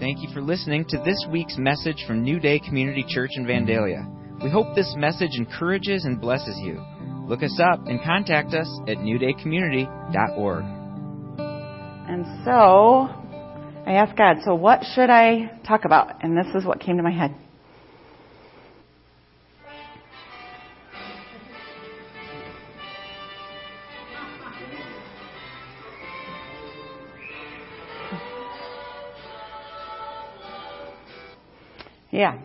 Thank you for listening to this week's message from New Day Community Church in Vandalia. We hope this message encourages and blesses you. Look us up and contact us at newdaycommunity.org. And so I asked God, so what should I talk about? And this is what came to my head. Yeah.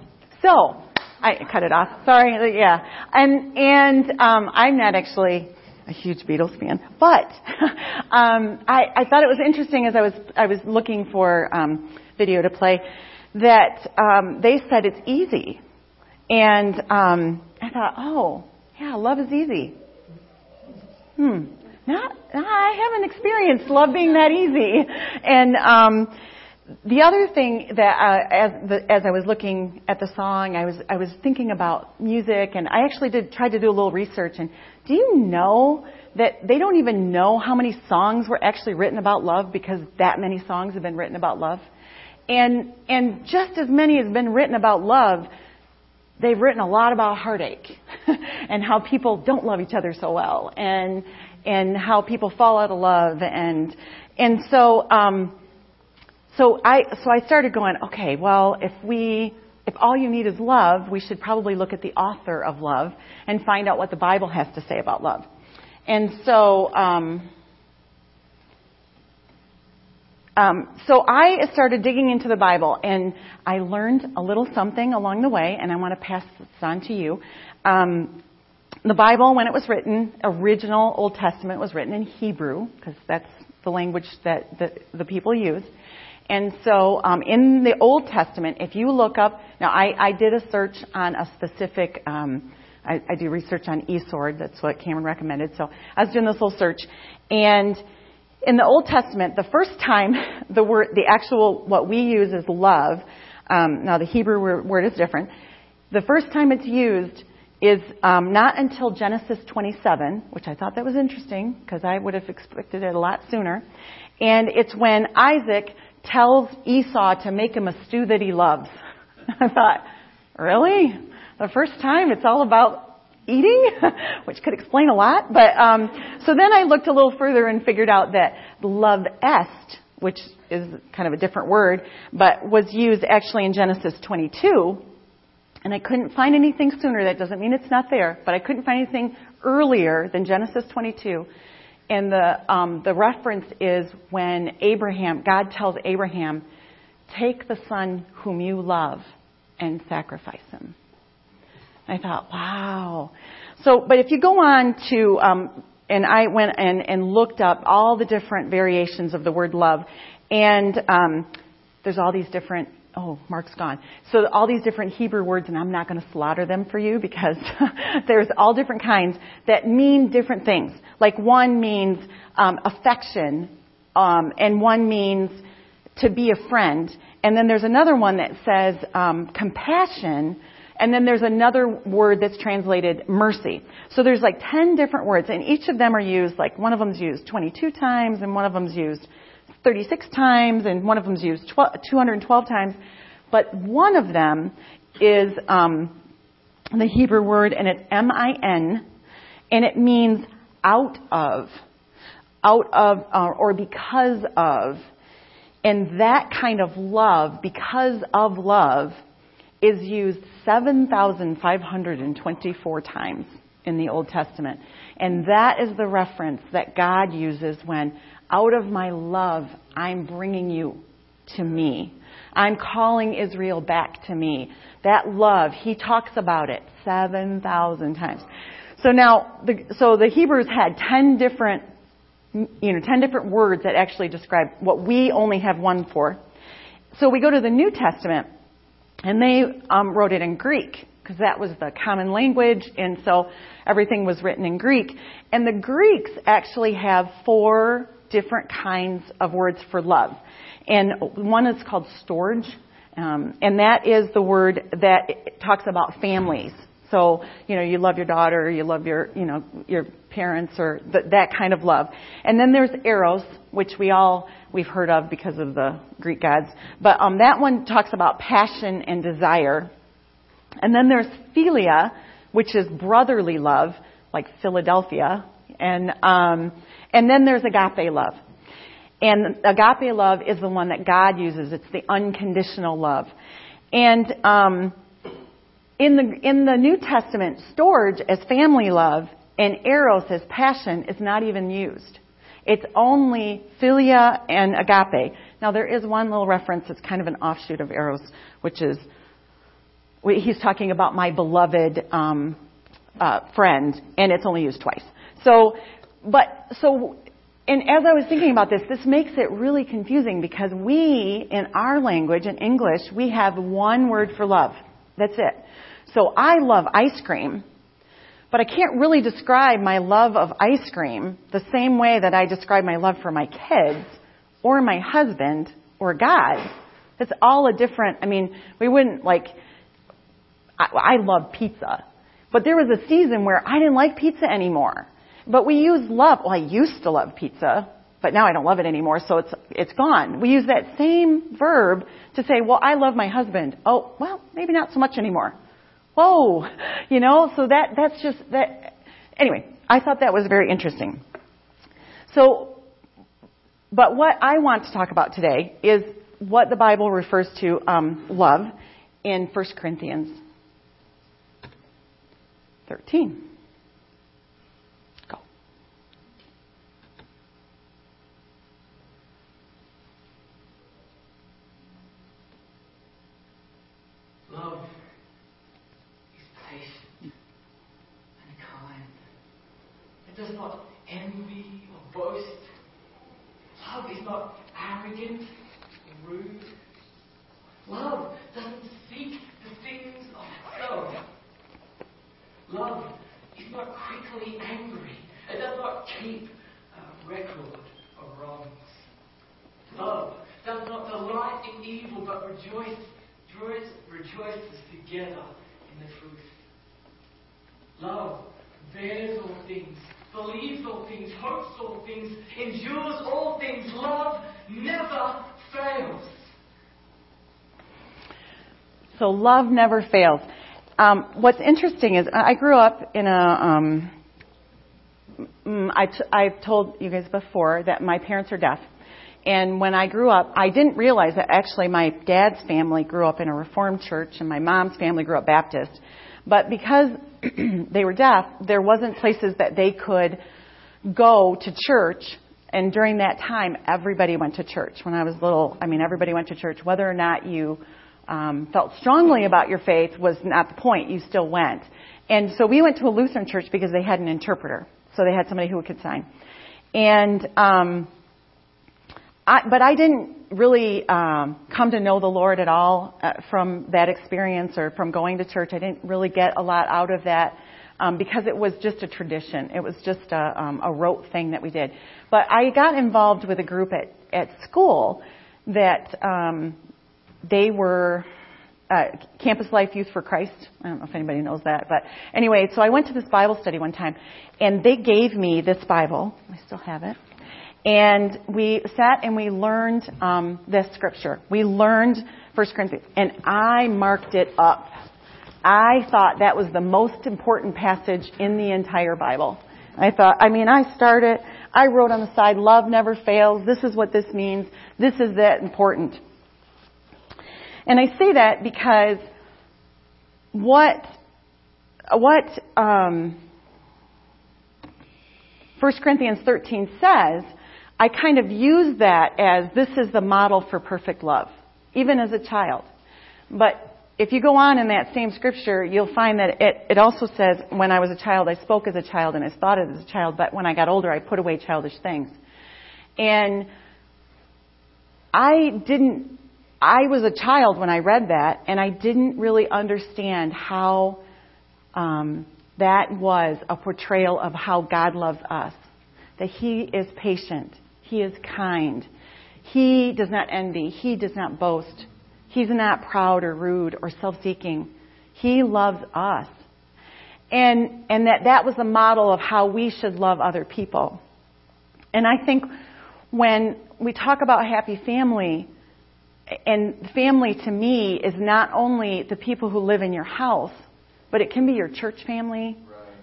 So I cut it off. Sorry. Yeah. And and um, I'm not actually a huge Beatles fan, but um, I, I thought it was interesting as I was I was looking for um, video to play that um, they said it's easy, and um, I thought, oh yeah, love is easy. Hmm. Not, I haven't experienced love being that easy, and um, the other thing that uh, as the, as I was looking at the song, I was I was thinking about music, and I actually did try to do a little research. And do you know that they don't even know how many songs were actually written about love because that many songs have been written about love, and and just as many has been written about love. They've written a lot about heartache and how people don't love each other so well, and and how people fall out of love, and and so. Um, so I, so I started going, okay, well, if we, if all you need is love, we should probably look at the author of love and find out what the Bible has to say about love. And so, um, um, so I started digging into the Bible, and I learned a little something along the way, and I want to pass this on to you. Um, the Bible, when it was written, original Old Testament was written in Hebrew because that's the language that the, the people use. And so um, in the Old Testament, if you look up, now I, I did a search on a specific, um, I, I do research on eSword. That's what Cameron recommended. So I was doing this little search, and in the Old Testament, the first time the word, the actual what we use is love. Um, now the Hebrew word is different. The first time it's used is um, not until Genesis 27, which I thought that was interesting because I would have expected it a lot sooner. And it's when Isaac tells Esau to make him a stew that he loves. I thought, really? The first time it's all about eating, which could explain a lot. But um, so then I looked a little further and figured out that love est, which is kind of a different word, but was used actually in Genesis 22. And I couldn't find anything sooner. That doesn't mean it's not there, but I couldn't find anything earlier than Genesis 22 and the um, the reference is when Abraham, God tells Abraham, take the son whom you love and sacrifice him. I thought, wow. So, but if you go on to, um, and I went and, and looked up all the different variations of the word love, and um, there's all these different oh, Mark's gone. So all these different Hebrew words, and I'm not going to slaughter them for you because there's all different kinds that mean different things. Like one means um, affection, um, and one means to be a friend, and then there's another one that says um, compassion. And then there's another word that's translated mercy. So there's like 10 different words, and each of them are used, like one of them's used 22 times, and one of them's used 36 times, and one of them's used 212 times. But one of them is um, the Hebrew word, and it's M-I-N, and it means out of, out of, uh, or because of. And that kind of love, because of love, is used 7,524 times in the Old Testament. And that is the reference that God uses when out of my love, I'm bringing you to me. I'm calling Israel back to me. That love, he talks about it 7,000 times. So now, the, so the Hebrews had 10 different, you know, 10 different words that actually describe what we only have one for. So we go to the New Testament, and they um, wrote it in Greek because that was the common language, and so everything was written in Greek. And the Greeks actually have four different kinds of words for love. And one is called storge, um, and that is the word that talks about families. So, you know, you love your daughter, you love your, you know, your parents or th- that kind of love. And then there's eros, which we all, we've heard of because of the Greek gods. But um, that one talks about passion and desire. And then there's philia, which is brotherly love, like Philadelphia. And, um, and then there's agape love. And agape love is the one that God uses. It's the unconditional love. And um, in the in the New Testament, storge as family love and eros as passion is not even used. It's only philia and agape. Now there is one little reference that's kind of an offshoot of eros, which is he's talking about my beloved um, uh, friend, and it's only used twice. So, but so and as I was thinking about this, this makes it really confusing because we, in our language, in English, we have one word for love. That's it. So I love ice cream, but I can't really describe my love of ice cream the same way that I describe my love for my kids or my husband or God. It's all a different, I mean, we wouldn't like, I, I love pizza, but there was a season where I didn't like pizza anymore. But we use love. Well, I used to love pizza, but now I don't love it anymore, so it's it's gone. We use that same verb to say, "Well, I love my husband." Oh, well, maybe not so much anymore. Whoa, you know. So that that's just that. Anyway, I thought that was very interesting. So, but what I want to talk about today is what the Bible refers to um, love in 1 Corinthians 13. Does not envy or boast. Love is not arrogant or rude. Love doesn't seek the things of itself. Love is not quickly angry. It does not keep a record of wrongs. Love does not delight in evil, but rejoice, rejoice, rejoices together in the truth. Love bears all things, believes all things, hopes all things, endures all things. Love never fails. So love never fails. Um, what's interesting is I grew up in a. Um, mm, I t- I've told you guys before that my parents are deaf. And when I grew up, I didn't realize that actually my dad's family grew up in a Reformed church and my mom's family grew up Baptist. But because they were deaf, there wasn't places that they could go to church. And during that time, everybody went to church. When I was little, I mean, everybody went to church. Whether or not you um, felt strongly about your faith was not the point. You still went. And so we went to a Lutheran church because they had an interpreter. So they had somebody who could sign. And um, I, but I didn't really um, come to know the Lord at all uh, from that experience or from going to church. I didn't really get a lot out of that um, because it was just a tradition. It was just a, um, a rote thing that we did. But I got involved with a group at at school that um, they were uh, Campus Life Youth for Christ. I don't know if anybody knows that, but anyway, so I went to this Bible study one time, and they gave me this Bible. I still have it. And we sat and we learned um, this scripture. We learned 1 Corinthians, and I marked it up. I thought that was the most important passage in the entire Bible. I thought, I mean, I started, I wrote on the side, love never fails. This is what this means. This is that important. And I say that because what, what, um, 1 Corinthians 13 says I kind of use that as this is the model for perfect love, even as a child. But if you go on in that same scripture, you'll find that it, it also says, when I was a child, I spoke as a child and I thought as a child, but when I got older, I put away childish things. And I didn't, I was a child when I read that, and I didn't really understand how um, that was a portrayal of how God loves us. That He is patient, he is kind. He does not envy. He does not boast. He's not proud or rude or self seeking. He loves us. and and that that was the model of how we should love other people. And I think when we talk about happy family, and family to me is not only the people who live in your house, but it can be your church family,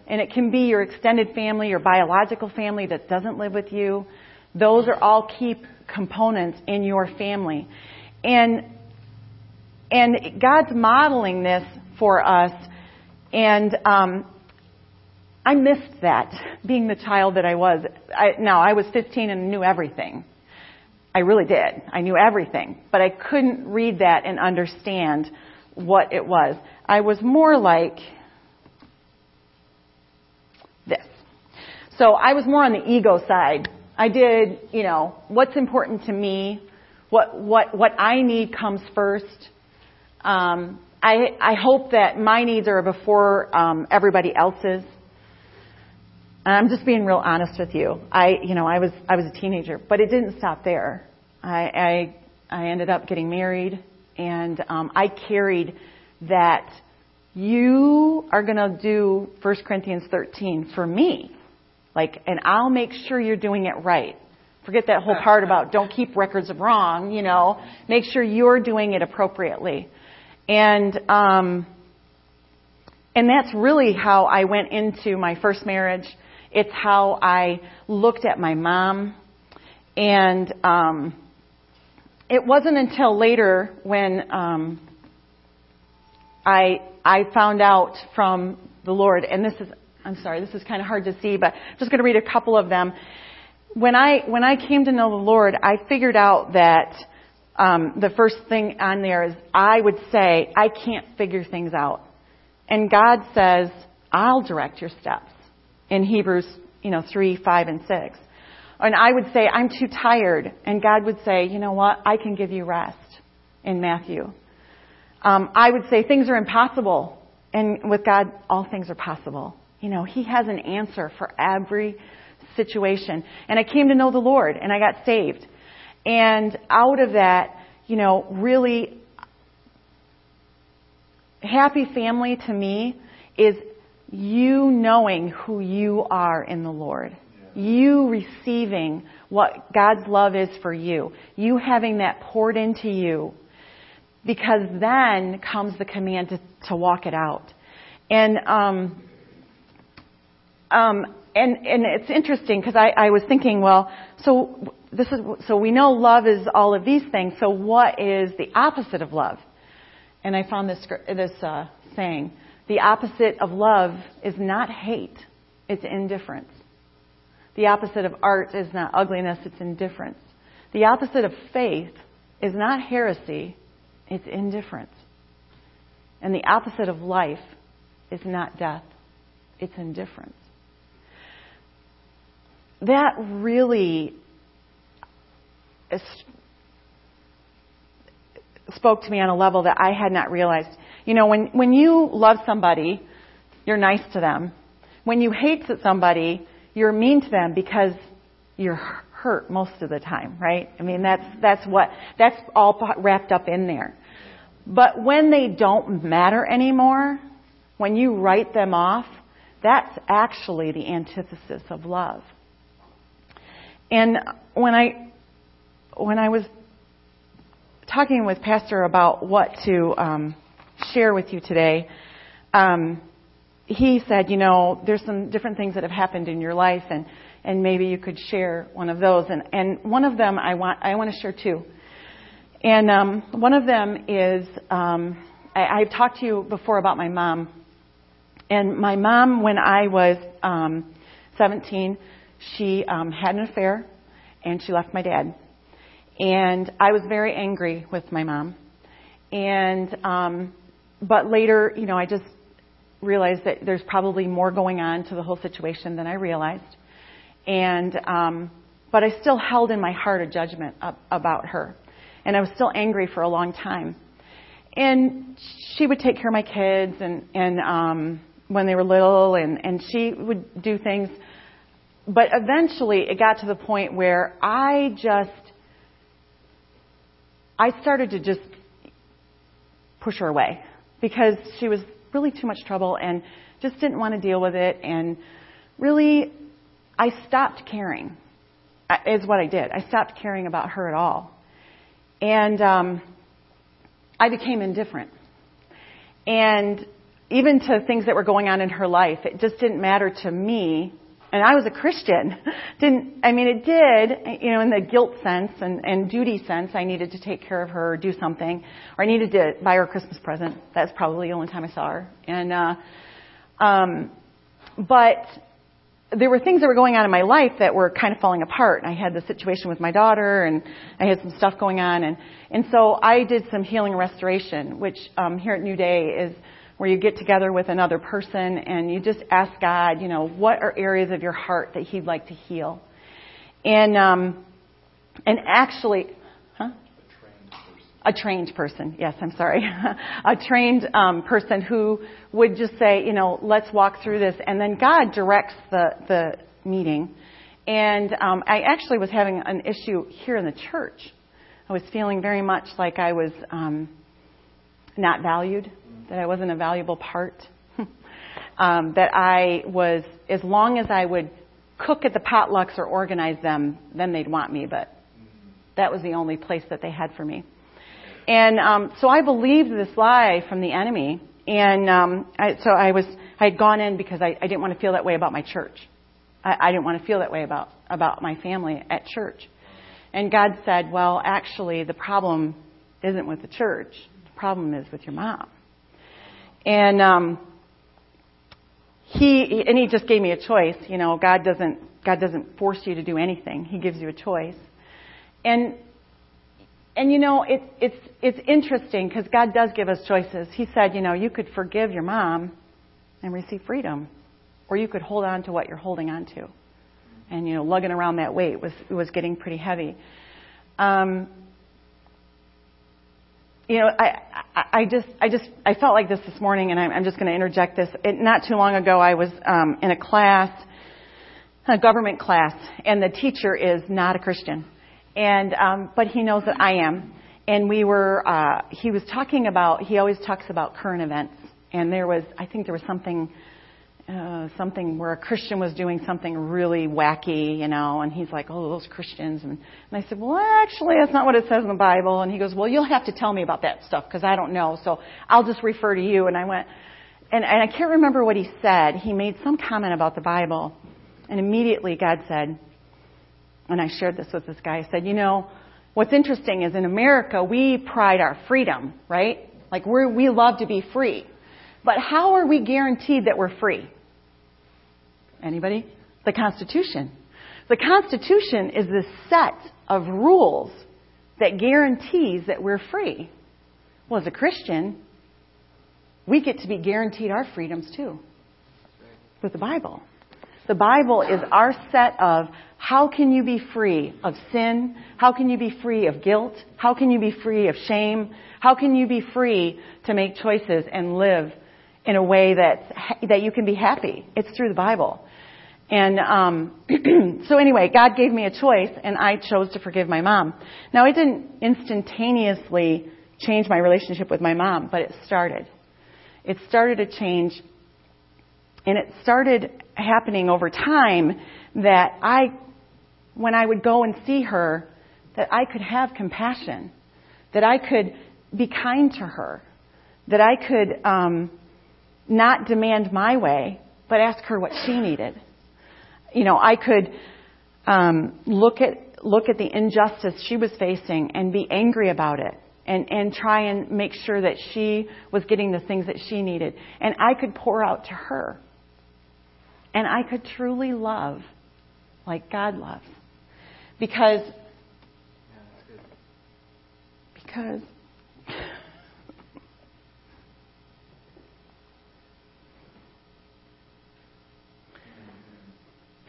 and it can be your extended family, your biological family that doesn't live with you. Those are all key components in your family. And and God's modeling this for us, and um, I missed that being the child that I was. I, now I was 15 and knew everything. I really did. I knew everything, but I couldn't read that and understand what it was. I was more like this. So I was more on the ego side. I did, you know, what's important to me, what what what I need comes first. Um, I I hope that my needs are before um, everybody else's. And I'm just being real honest with you. I, you know, I was I was a teenager, but it didn't stop there. I I, I ended up getting married, and um, I carried that. You are going to do 1 Corinthians 13 for me, like, and I'll make sure you're doing it right. Forget that whole part about don't keep records of wrong. You know, make sure you're doing it appropriately, and um, and that's really how I went into my first marriage it's how I looked at my mom. And um, it wasn't until later when um, I I found out from the Lord, and this is I'm sorry, this is kind of hard to see, but I'm just going to read a couple of them. When I when I came to know the Lord, I figured out that um, the first thing on there is I would say I can't figure things out, and God says I'll direct your steps in Hebrews, you know, 3, 5, and 6. And I would say, I'm too tired. And God would say, you know what? I can give you rest in Matthew. Um, I would say things are impossible. And with God, all things are possible. You know, He has an answer for every situation. And I came to know the Lord and I got saved. And out of that, you know, really, happy family to me is you knowing who you are in the Lord. You receiving what God's love is for you. You having that poured into you. Because then comes the command to, to walk it out. And, um, um, and, and it's interesting because I, I was thinking, well, so this is, so we know love is all of these things. So what is the opposite of love? And I found this, this, uh, saying. The opposite of love is not hate, it's indifference. The opposite of art is not ugliness, it's indifference. The opposite of faith is not heresy, it's indifference. And the opposite of life is not death, it's indifference. That really spoke to me on a level that I had not realized. You know, when, when you love somebody, you're nice to them. When you hate somebody, you're mean to them because you're hurt most of the time, right? I mean, that's, that's what, that's all wrapped up in there. But when they don't matter anymore, when you write them off, that's actually the antithesis of love. And when I, when I was talking with Pastor about what to, um, share with you today. Um, he said, you know, there's some different things that have happened in your life, and and maybe you could share one of those. And and one of them I want I want to share two. And um, one of them is um, I, I've talked to you before about my mom. And my mom, when I was um, 17, she um, had an affair, and she left my dad. And I was very angry with my mom. And um, but later, you know, I just realized that there's probably more going on to the whole situation than I realized. And, um, but I still held in my heart a judgment about her. And I was still angry for a long time. And she would take care of my kids and, and, um, when they were little and, and she would do things. But eventually it got to the point where I just, I started to just push her away because she was really too much trouble and just didn't want to deal with it. And really, I stopped caring, uh, is what I did. I stopped caring about her at all. And um, I became indifferent. And even to things that were going on in her life, it just didn't matter to me. And I was a Christian. Didn't, I mean, it did, you know, in the guilt sense and, and duty sense, I needed to take care of her or do something. Or I needed to buy her a Christmas present. That's probably the only time I saw her. And, uh, um, but there were things that were going on in my life that were kind of falling apart. I had the situation with my daughter, and I had some stuff going on, and and so I did some healing and restoration, which um, here at New Day is where you get together with another person and you just ask God, you know, what are areas of your heart that He'd like to heal, and um, and actually, huh? a trained person. Yes, I'm sorry. a trained um, person who would just say, you know, let's walk through this, and then God directs the the meeting. And um, I actually was having an issue here in the church. I was feeling very much like I was um, not valued, that I wasn't a valuable part, um, that I was, as long as I would cook at the potlucks or organize them, then they'd want me, but that was the only place that they had for me. And um, so I believed this lie from the enemy, and um, I, so I was I had gone in because I, I didn't want to feel that way about my church. I, I didn't want to feel that way about about my family at church. And God said, "Well, actually, the problem isn't with the church. The problem is with your mom." And um, he and he just gave me a choice. You know, God doesn't God doesn't force you to do anything. He gives you a choice. And and you know, it, it's it's interesting because God does give us choices. He said, you know, you could forgive your mom and receive freedom, or you could hold on to what you're holding on to. And you know, lugging around that weight was was getting pretty heavy. Um, you know, I, I, just, I just, I felt like this this morning, and I'm, I'm just going to interject this. It, not too long ago, I was um, in a class, a government class, and the teacher is not a Christian, and um, but he knows that I am. And we were, uh, he was talking about, he always talks about current events, and there was, I think there was something uh, something where a Christian was doing something really wacky, you know, and he's like, oh, those Christians. And, and I said, well, actually, that's not what it says in the Bible. And he goes, well, you'll have to tell me about that stuff because I don't know. So I'll just refer to you. And I went, and, and I can't remember what he said. He made some comment about the Bible. And immediately God said, and I shared this with this guy, I said, you know, what's interesting is in America, we pride our freedom, right? Like we're, we love to be free. But how are we guaranteed that we're free? Anybody? The Constitution. The Constitution is the set of rules that guarantees that we're free. Well, as a Christian, we get to be guaranteed our freedoms too with the Bible. The Bible is our set of how can you be free of sin? How can you be free of guilt? How can you be free of shame? How can you be free to make choices and live in a way that that you can be happy? It's through the Bible. And um, so anyway, God gave me a choice, and I chose to forgive my mom. Now, it didn't instantaneously change my relationship with my mom, but it started. It started to change, and it started happening over time that I, when I would go and see her, that I could have compassion, that I could be kind to her, that I could um, not demand my way, but ask her what she needed you know, I could um, look at look at the injustice she was facing and be angry about it and, and try and make sure that she was getting the things that she needed. And I could pour out to her. And I could truly love like God loves. Because because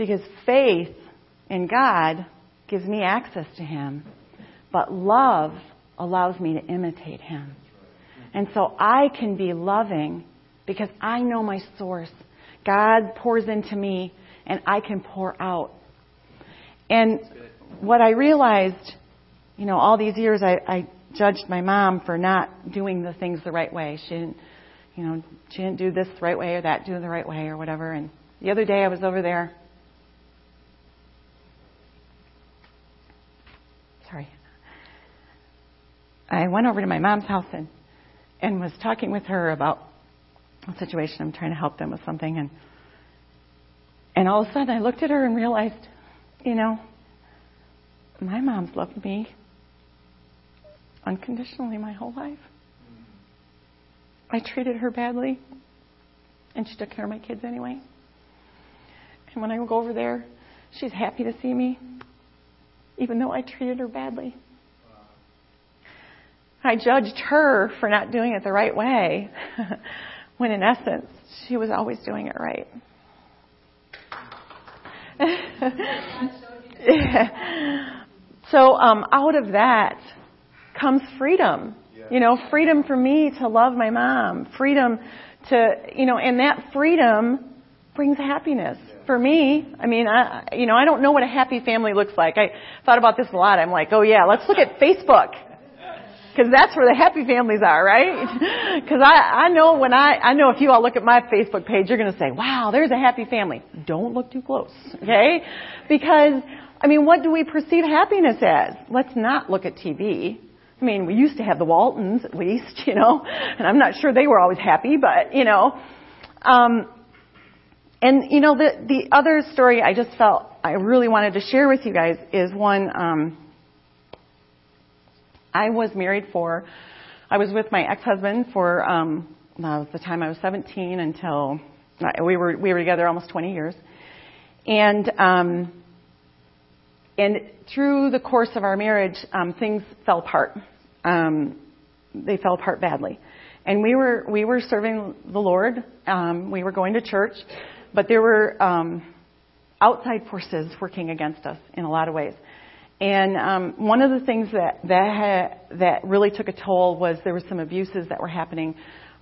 Because faith in God gives me access to Him, but love allows me to imitate Him. And so I can be loving because I know my source. God pours into me and I can pour out. And what I realized, you know, all these years I, I judged my mom for not doing the things the right way. She didn't, you know, she didn't do this the right way or that do the right way or whatever. And the other day I was over there. Sorry. I went over to my mom's house and and was talking with her about a situation. I'm trying to help them with something and and all of a sudden I looked at her and realized, you know, my mom's loved me unconditionally my whole life. I treated her badly, and she took care of my kids anyway. And when I go over there, she's happy to see me, even though I treated her badly. I judged her for not doing it the right way, when in essence, she was always doing it right. so, um, out of that comes freedom. You know, freedom for me to love my mom, freedom to, you know, and that freedom brings happiness. For me, I mean, I, you know, I don't know what a happy family looks like. I thought about this a lot. I'm like, oh yeah, let's look at Facebook. Cause that's where the happy families are, right? Cause I, I know when I, I know if you all look at my Facebook page, you're gonna say, wow, there's a happy family. Don't look too close, okay? Because, I mean, what do we perceive happiness as? Let's not look at TV. I mean, we used to have the Waltons at least, you know, and I'm not sure they were always happy, but you know, um, and you know, the the other story I just felt I really wanted to share with you guys is one. Um, I was married for, I was with my ex-husband for um, uh, the time I was 17 until uh, we were we were together almost 20 years, and um, and through the course of our marriage, um, things fell apart um, they fell apart badly. And we were we were serving the Lord. Um, we were going to church, but there were um, outside forces working against us in a lot of ways. And um, one of the things that that ha- that really took a toll was there were some abuses that were happening.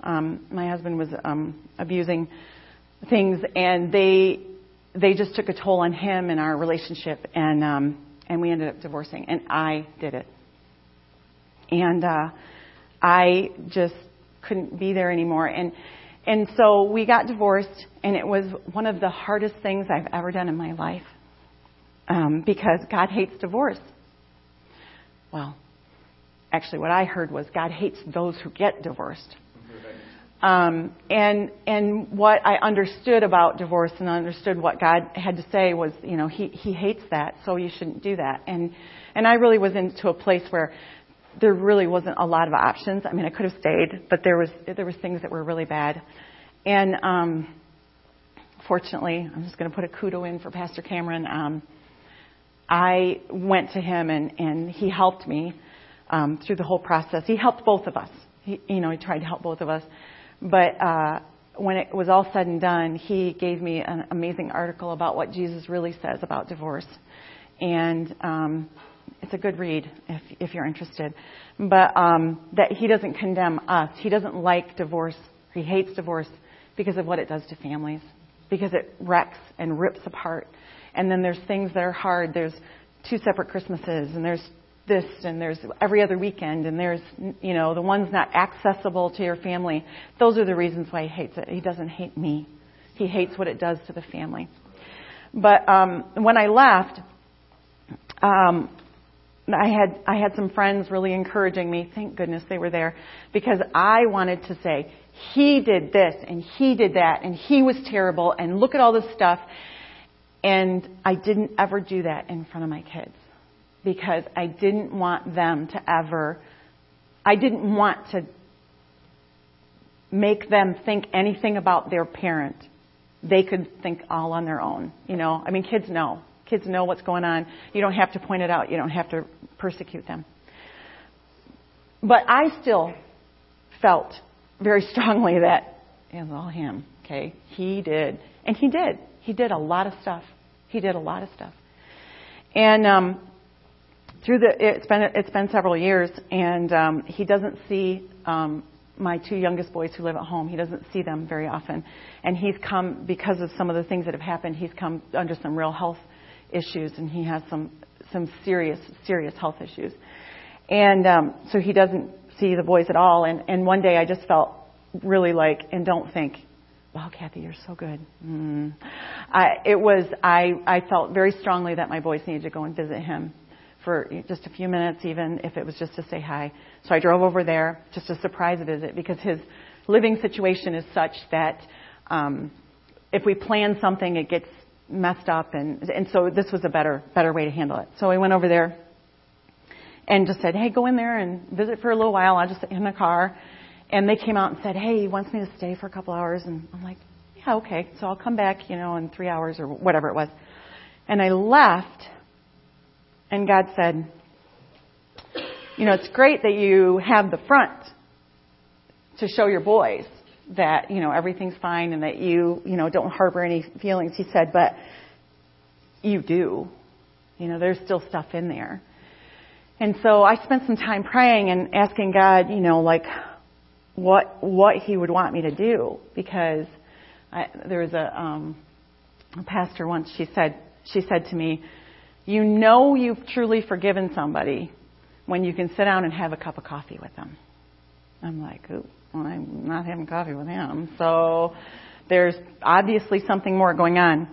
Um, my husband was um, abusing things, and they they just took a toll on him and our relationship, and um, and we ended up divorcing. And I did it. And uh, I just couldn't be there anymore. And and so we got divorced, and it was one of the hardest things I've ever done in my life um, because God hates divorce. Well, actually, what I heard was God hates those who get divorced. Um, and and what I understood about divorce and understood what God had to say was, you know, He He hates that, so you shouldn't do that. And and I really was into a place where there really wasn't a lot of options. I mean, I could have stayed, but there was there was things that were really bad. And um, fortunately, I'm just going to put a kudo in for Pastor Cameron. Um, I went to him and and he helped me um, through the whole process. He helped both of us. He, you know, he tried to help both of us. But uh, when it was all said and done, he gave me an amazing article about what Jesus really says about divorce. And um, it's a good read if, if you're interested. But um, that he doesn't condemn us. He doesn't like divorce. He hates divorce because of what it does to families, because it wrecks and rips apart. And then there's things that are hard. There's two separate Christmases, and there's this, and there's every other weekend, and there's, you know, the ones not accessible to your family. Those are the reasons why he hates it. He doesn't hate me. He hates what it does to the family. But um, when I left, um, I had I had some friends really encouraging me. Thank goodness they were there because I wanted to say he did this and he did that and he was terrible and look at all this stuff. And I didn't ever do that in front of my kids because I didn't want them to ever I didn't want to make them think anything about their parent. They could think all on their own, you know. I mean kids know. Kids know what's going on. You don't have to point it out. You don't have to persecute them. But I still felt very strongly that it was all him. Okay, he did, and he did. He did a lot of stuff. He did a lot of stuff. And um, through the, it's been it's been several years, and um, he doesn't see um, my two youngest boys who live at home. He doesn't see them very often, and he's come because of some of the things that have happened. He's come under some real health issues, and he has some some serious serious health issues, and um, so he doesn't see the boys at all. And and one day I just felt really like, and don't think, wow, Kathy, you're so good. Mm. I, it was, I, I felt very strongly that my boys needed to go and visit him for just a few minutes, even if it was just to say hi. So I drove over there, just a surprise visit, because his living situation is such that um, if we plan something, it gets messed up, and and so this was a better better way to handle it. So I went over there and just said, "Hey, go in there and visit for a little while. I'll just sit in the car." And they came out and said, "Hey, he wants me to stay for a couple hours," and I'm like, "Yeah, okay." So I'll come back, you know, in three hours or whatever it was. And I left, and God said, "You know, it's great that you have the front to show your boys." that you know everything's fine and that you you know don't harbor any feelings he said but you do you know there's still stuff in there and so i spent some time praying and asking god you know like what what he would want me to do because I, there was a, um, a pastor once she said she said to me you know you've truly forgiven somebody when you can sit down and have a cup of coffee with them i'm like ooh well, I'm not having coffee with him. So there's obviously something more going on.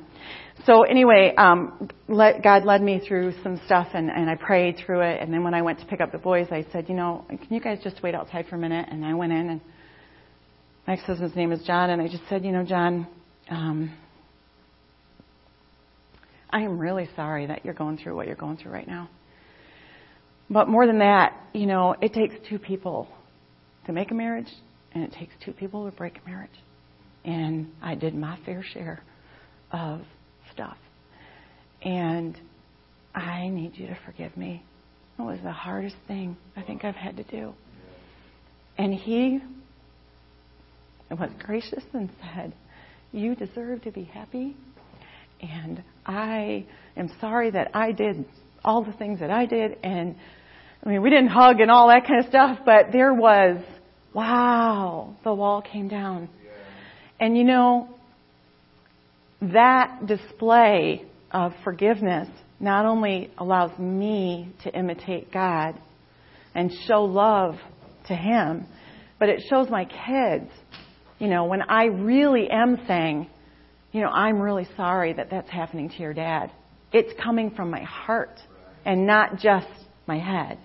So anyway, um, let, God led me through some stuff, and, and I prayed through it. And then when I went to pick up the boys, I said, you know, can you guys just wait outside for a minute? And I went in, and my ex-husband's name is John, and I just said, you know, John, um, I am really sorry that you're going through what you're going through right now. But more than that, you know, it takes two people to make a marriage, and it takes two people to break a marriage. And I did my fair share of stuff. And I need you to forgive me. It was the hardest thing I think I've had to do. And he was gracious and said, You deserve to be happy. And I am sorry that I did all the things that I did. And I mean, we didn't hug and all that kind of stuff, but there was wow, the wall came down. And you know, that display of forgiveness not only allows me to imitate God and show love to Him, but it shows my kids, you know, when I really am saying, you know, I'm really sorry that that's happening to your dad. It's coming from my heart and not just my head.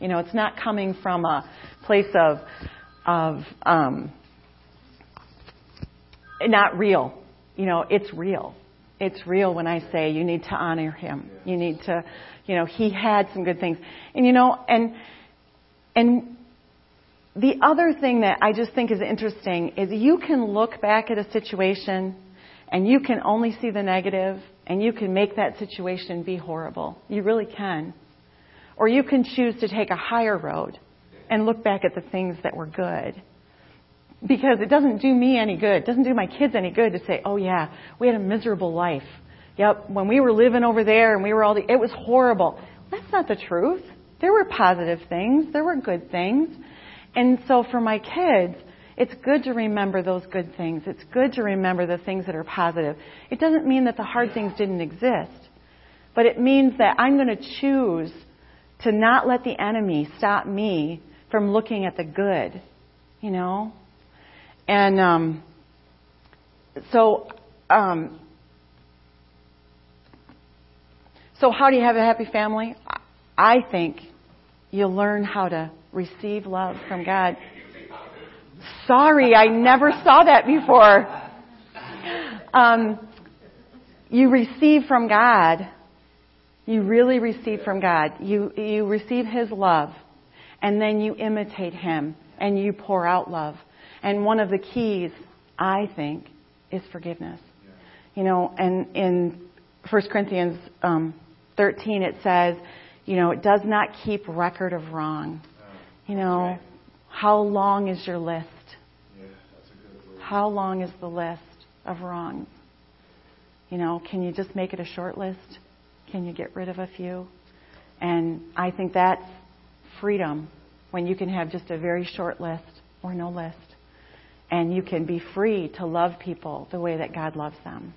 You know, it's not coming from a place of, of um, not real. You know, it's real. It's real when I say you need to honor him. You need to, you know, he had some good things. And you know, and and the other thing that I just think is interesting is you can look back at a situation and you can only see the negative and you can make that situation be horrible. You really can. Or you can choose to take a higher road and look back at the things that were good. Because it doesn't do me any good. It doesn't do my kids any good to say, oh yeah, we had a miserable life. Yep, when we were living over there and we were all the, it was horrible. That's not the truth. There were positive things. There were good things. And so for my kids, it's good to remember those good things. It's good to remember the things that are positive. It doesn't mean that the hard things didn't exist, but it means that I'm going to choose to not let the enemy stop me from looking at the good, you know? And um, so, um, so how do you have a happy family? I think you learn how to receive love from God. Sorry, I never saw that before. Um, you receive from God. You really receive from God. You, you receive His love and then you imitate him and you pour out love. And one of the keys, I think, is forgiveness. You know, and in 1 Corinthians um, 13 it says, you know, it does not keep record of wrong. You know, how long is your list? How long is the list of wrongs? You know, can you just make it a short list? Can you get rid of a few? And I think that's freedom when you can have just a very short list or no list. And you can be free to love people the way that God loves them.